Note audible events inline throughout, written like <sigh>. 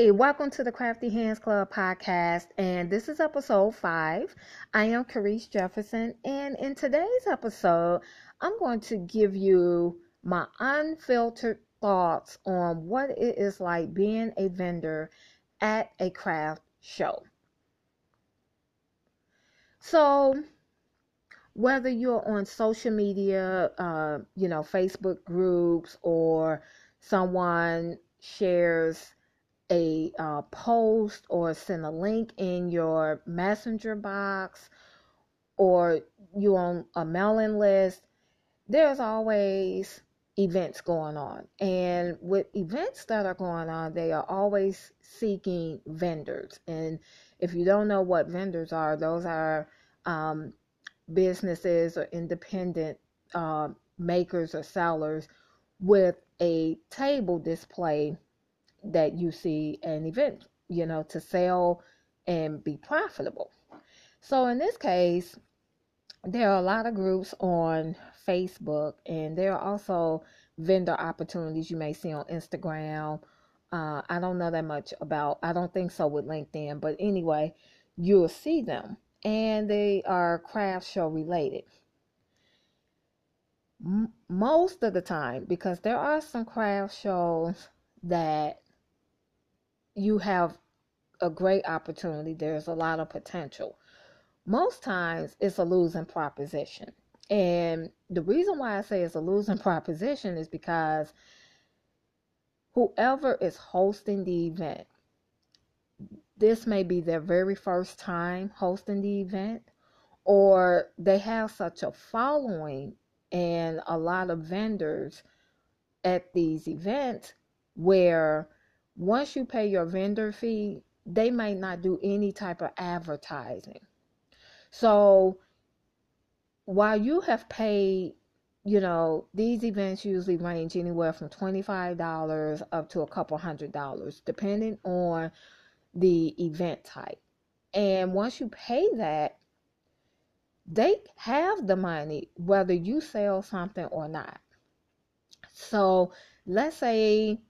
Hey, welcome to the Crafty Hands Club podcast, and this is episode five. I am Carice Jefferson, and in today's episode, I'm going to give you my unfiltered thoughts on what it is like being a vendor at a craft show. So, whether you're on social media, uh, you know, Facebook groups, or someone shares a uh, post or send a link in your messenger box or you on a mailing list, there's always events going on. And with events that are going on, they are always seeking vendors. And if you don't know what vendors are, those are um, businesses or independent uh, makers or sellers with a table display that you see an event, you know, to sell and be profitable. So in this case, there are a lot of groups on Facebook, and there are also vendor opportunities you may see on Instagram. Uh, I don't know that much about, I don't think so with LinkedIn, but anyway, you'll see them, and they are craft show related. M- most of the time, because there are some craft shows that you have a great opportunity. There's a lot of potential. Most times it's a losing proposition. And the reason why I say it's a losing <laughs> proposition is because whoever is hosting the event, this may be their very first time hosting the event, or they have such a following and a lot of vendors at these events where once you pay your vendor fee, they might not do any type of advertising. So while you have paid, you know, these events usually range anywhere from $25 up to a couple hundred dollars, depending on the event type. And once you pay that, they have the money whether you sell something or not. So let's say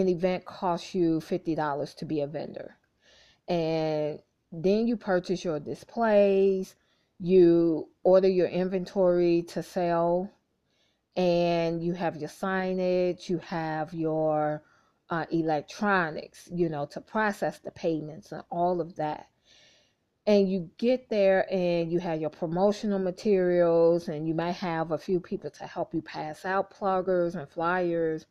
an event costs you $50 to be a vendor. And then you purchase your displays, you order your inventory to sell, and you have your signage, you have your uh, electronics, you know, to process the payments and all of that. And you get there and you have your promotional materials, and you might have a few people to help you pass out pluggers and flyers.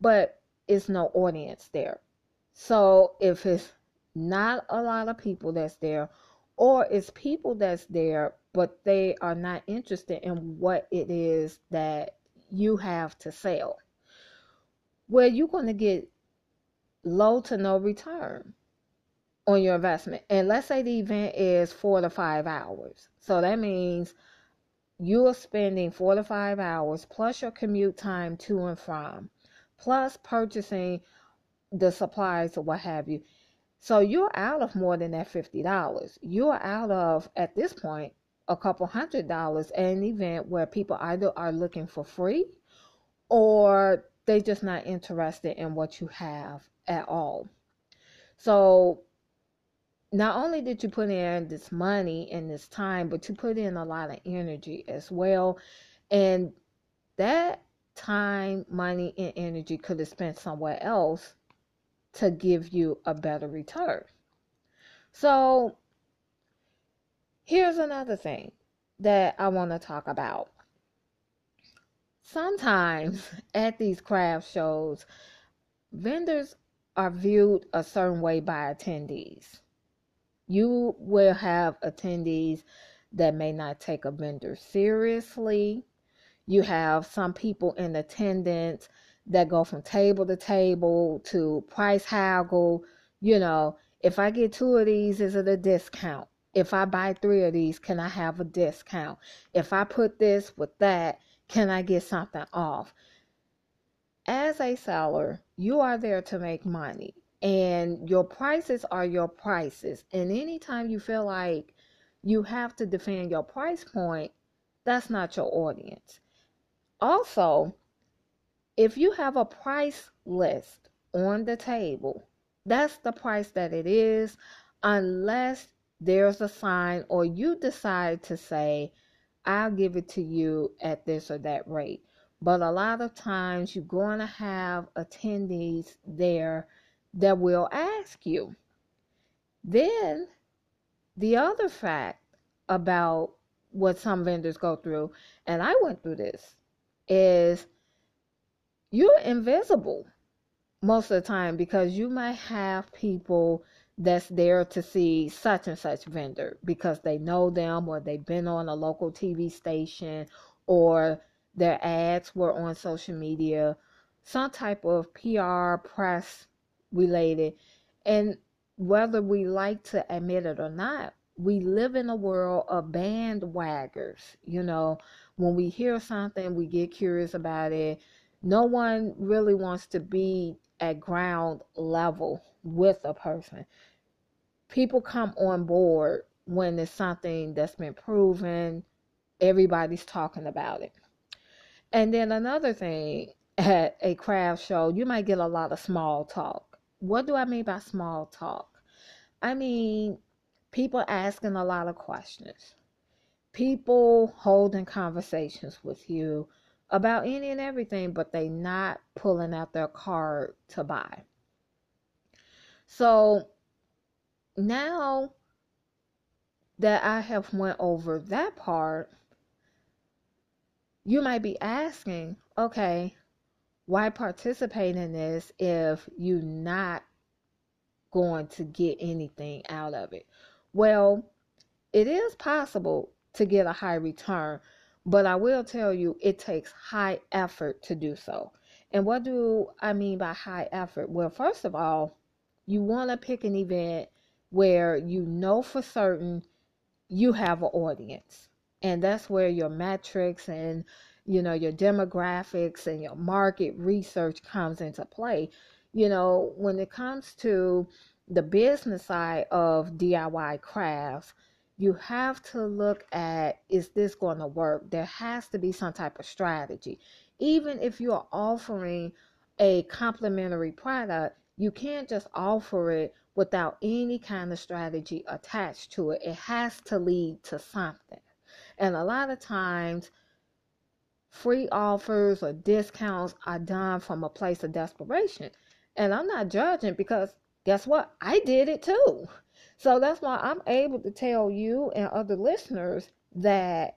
But is no audience there. So if it's not a lot of people that's there, or it's people that's there, but they are not interested in what it is that you have to sell, well, you're going to get low to no return on your investment. And let's say the event is four to five hours. So that means you are spending four to five hours plus your commute time to and from plus purchasing the supplies or what have you. So you're out of more than that $50. You're out of, at this point, a couple hundred dollars at an event where people either are looking for free or they're just not interested in what you have at all. So not only did you put in this money and this time, but you put in a lot of energy as well. And that time, money, and energy could have spent somewhere else to give you a better return. So, here's another thing that I want to talk about. Sometimes <laughs> at these craft shows, vendors are viewed a certain way by attendees. You will have attendees that may not take a vendor seriously you have some people in attendance that go from table to table to price haggle. You know, if I get two of these, is it a discount? If I buy three of these, can I have a discount? If I put this with that, can I get something off? As a seller, you are there to make money and your prices are your prices. And anytime you feel like you have to defend your price point, that's not your audience. Also, if you have a price list on the table, that's the price that it is, unless there's a sign or you decide to say, I'll give it to you at this or that rate. But a lot of times you're going to have attendees there that will ask you. Then the other fact about what some vendors go through, and I went through this, is you're invisible most of the time because you might have people that's there to see such and such vendor because they know them or they've been on a local TV station or their ads were on social media, some type of PR, press related. And whether we like to admit it or not, we live in a world of bandwaggers. You know, when we hear something, we get curious about it. No one really wants to be at ground level with a person. People come on board when it's something that's been proven, everybody's talking about it. And then another thing at a craft show, you might get a lot of small talk. What do I mean by small talk? I mean people asking a lot of questions, people holding conversations with you about any and everything, but they not pulling out their card to buy. So now that I have went over that part, you might be asking, okay, why participate in this if you're not going to get anything out of it? Well, it is possible to get a high return, but I will tell you it takes high effort to do so. And what do I mean by high effort? Well, first of all, you want to pick an event where you know for certain you have an audience. And that's where your metrics and you know your demographics and your market research comes into play. You know, when it comes to the business side of DIY crafts, you have to look at is this going to work? There has to be some type of strategy. Even if you're offering a complimentary product, you can't just offer it without any kind of strategy attached to it. It has to lead to something. And a lot of times, free offers or discounts are done from a place of desperation. And I'm not judging because guess what? I did it too. So that's why I'm able to tell you and other listeners that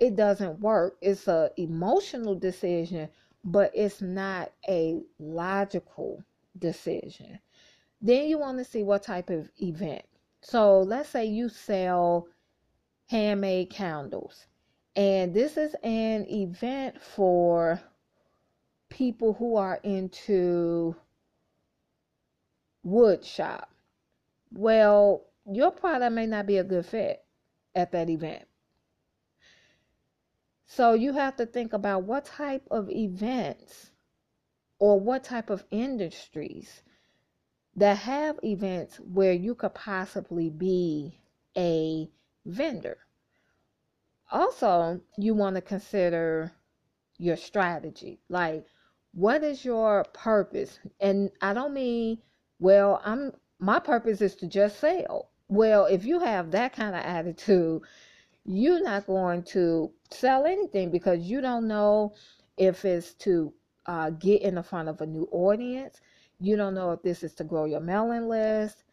it doesn't work. It's a emotional decision, but it's not a logical decision. Then you want to see what type of event. So let's say you sell handmade candles. And this is an event for people who are into wood shop. Well, your product may not be a good fit at that event. So you have to think about what type of events or what type of industries that have events where you could possibly be a vendor. Also, you want to consider your strategy. Like, what is your purpose? And I don't mean well, I'm my purpose is to just sell. Well, if you have that kind of attitude, you're not going to sell anything because you don't know if it's to uh, get in the front of a new audience. You don't know if this is to grow your mailing list.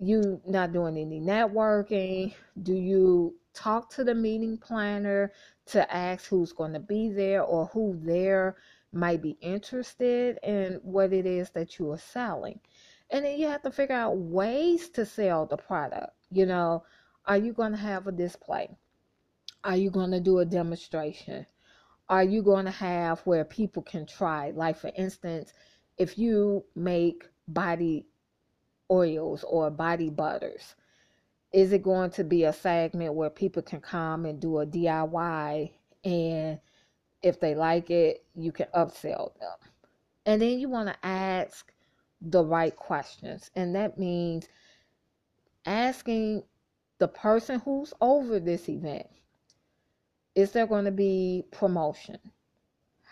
You not doing any networking. Do you talk to the meeting planner to ask who's going to be there or who there might be interested in what it is that you are selling? And then you have to figure out ways to sell the product. You know, are you going to have a display? Are you going to do a demonstration? Are you going to have where people can try? Like, for instance, if you make body oils or body butters, is it going to be a segment where people can come and do a DIY and if they like it, you can upsell them? And then you want to ask the right questions. And that means asking the person who's over this event is there going to be promotion?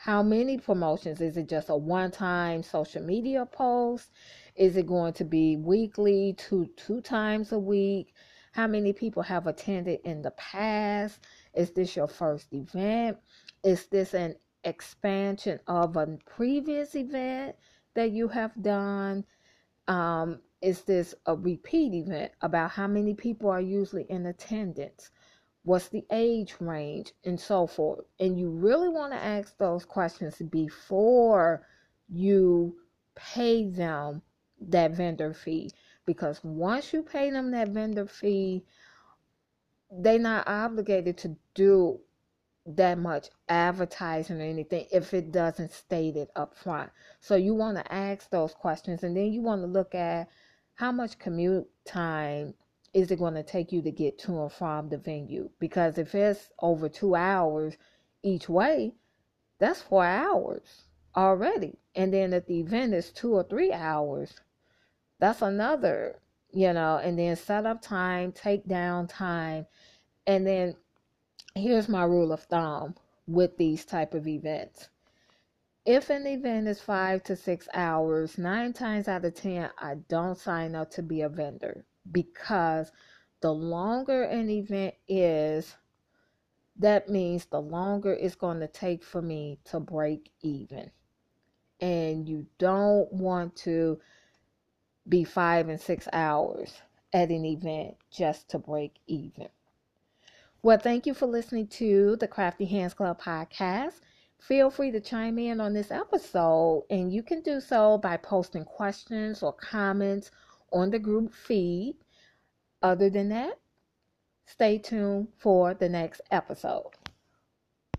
how many promotions? Is it just a one time social media post? Is it going to be weekly, two two times a week? How many people have attended in the past? Is this your first event? Is this an expansion of a previous event that you have done? Um, is this a repeat event about how many people are usually in attendance? What's the age range and so forth? And you really want to ask those questions before you pay them that vendor fee because once you pay them that vendor fee, they're not obligated to do that much advertising or anything if it doesn't state it up front. So you want to ask those questions and then you want to look at how much commute time is it going to take you to get to and from the venue? Because if it's over two hours each way, that's four hours already. And then if the event is two or three hours, that's another, you know, and then set up time, take down time. And then here's my rule of thumb with these type of events. If an event is five to six hours nine times out of ten i don't sign up to be a vendor because the longer an event is that means the longer it's going to take for me to break even. And you don't want to be five and six hours at an event just to break even well, thank you for listening to the Crafty Hands Club podcast. Feel free to chime in on this episode, and you can do so by posting questions or comments on the group feed. Other than that, stay tuned for the next episode.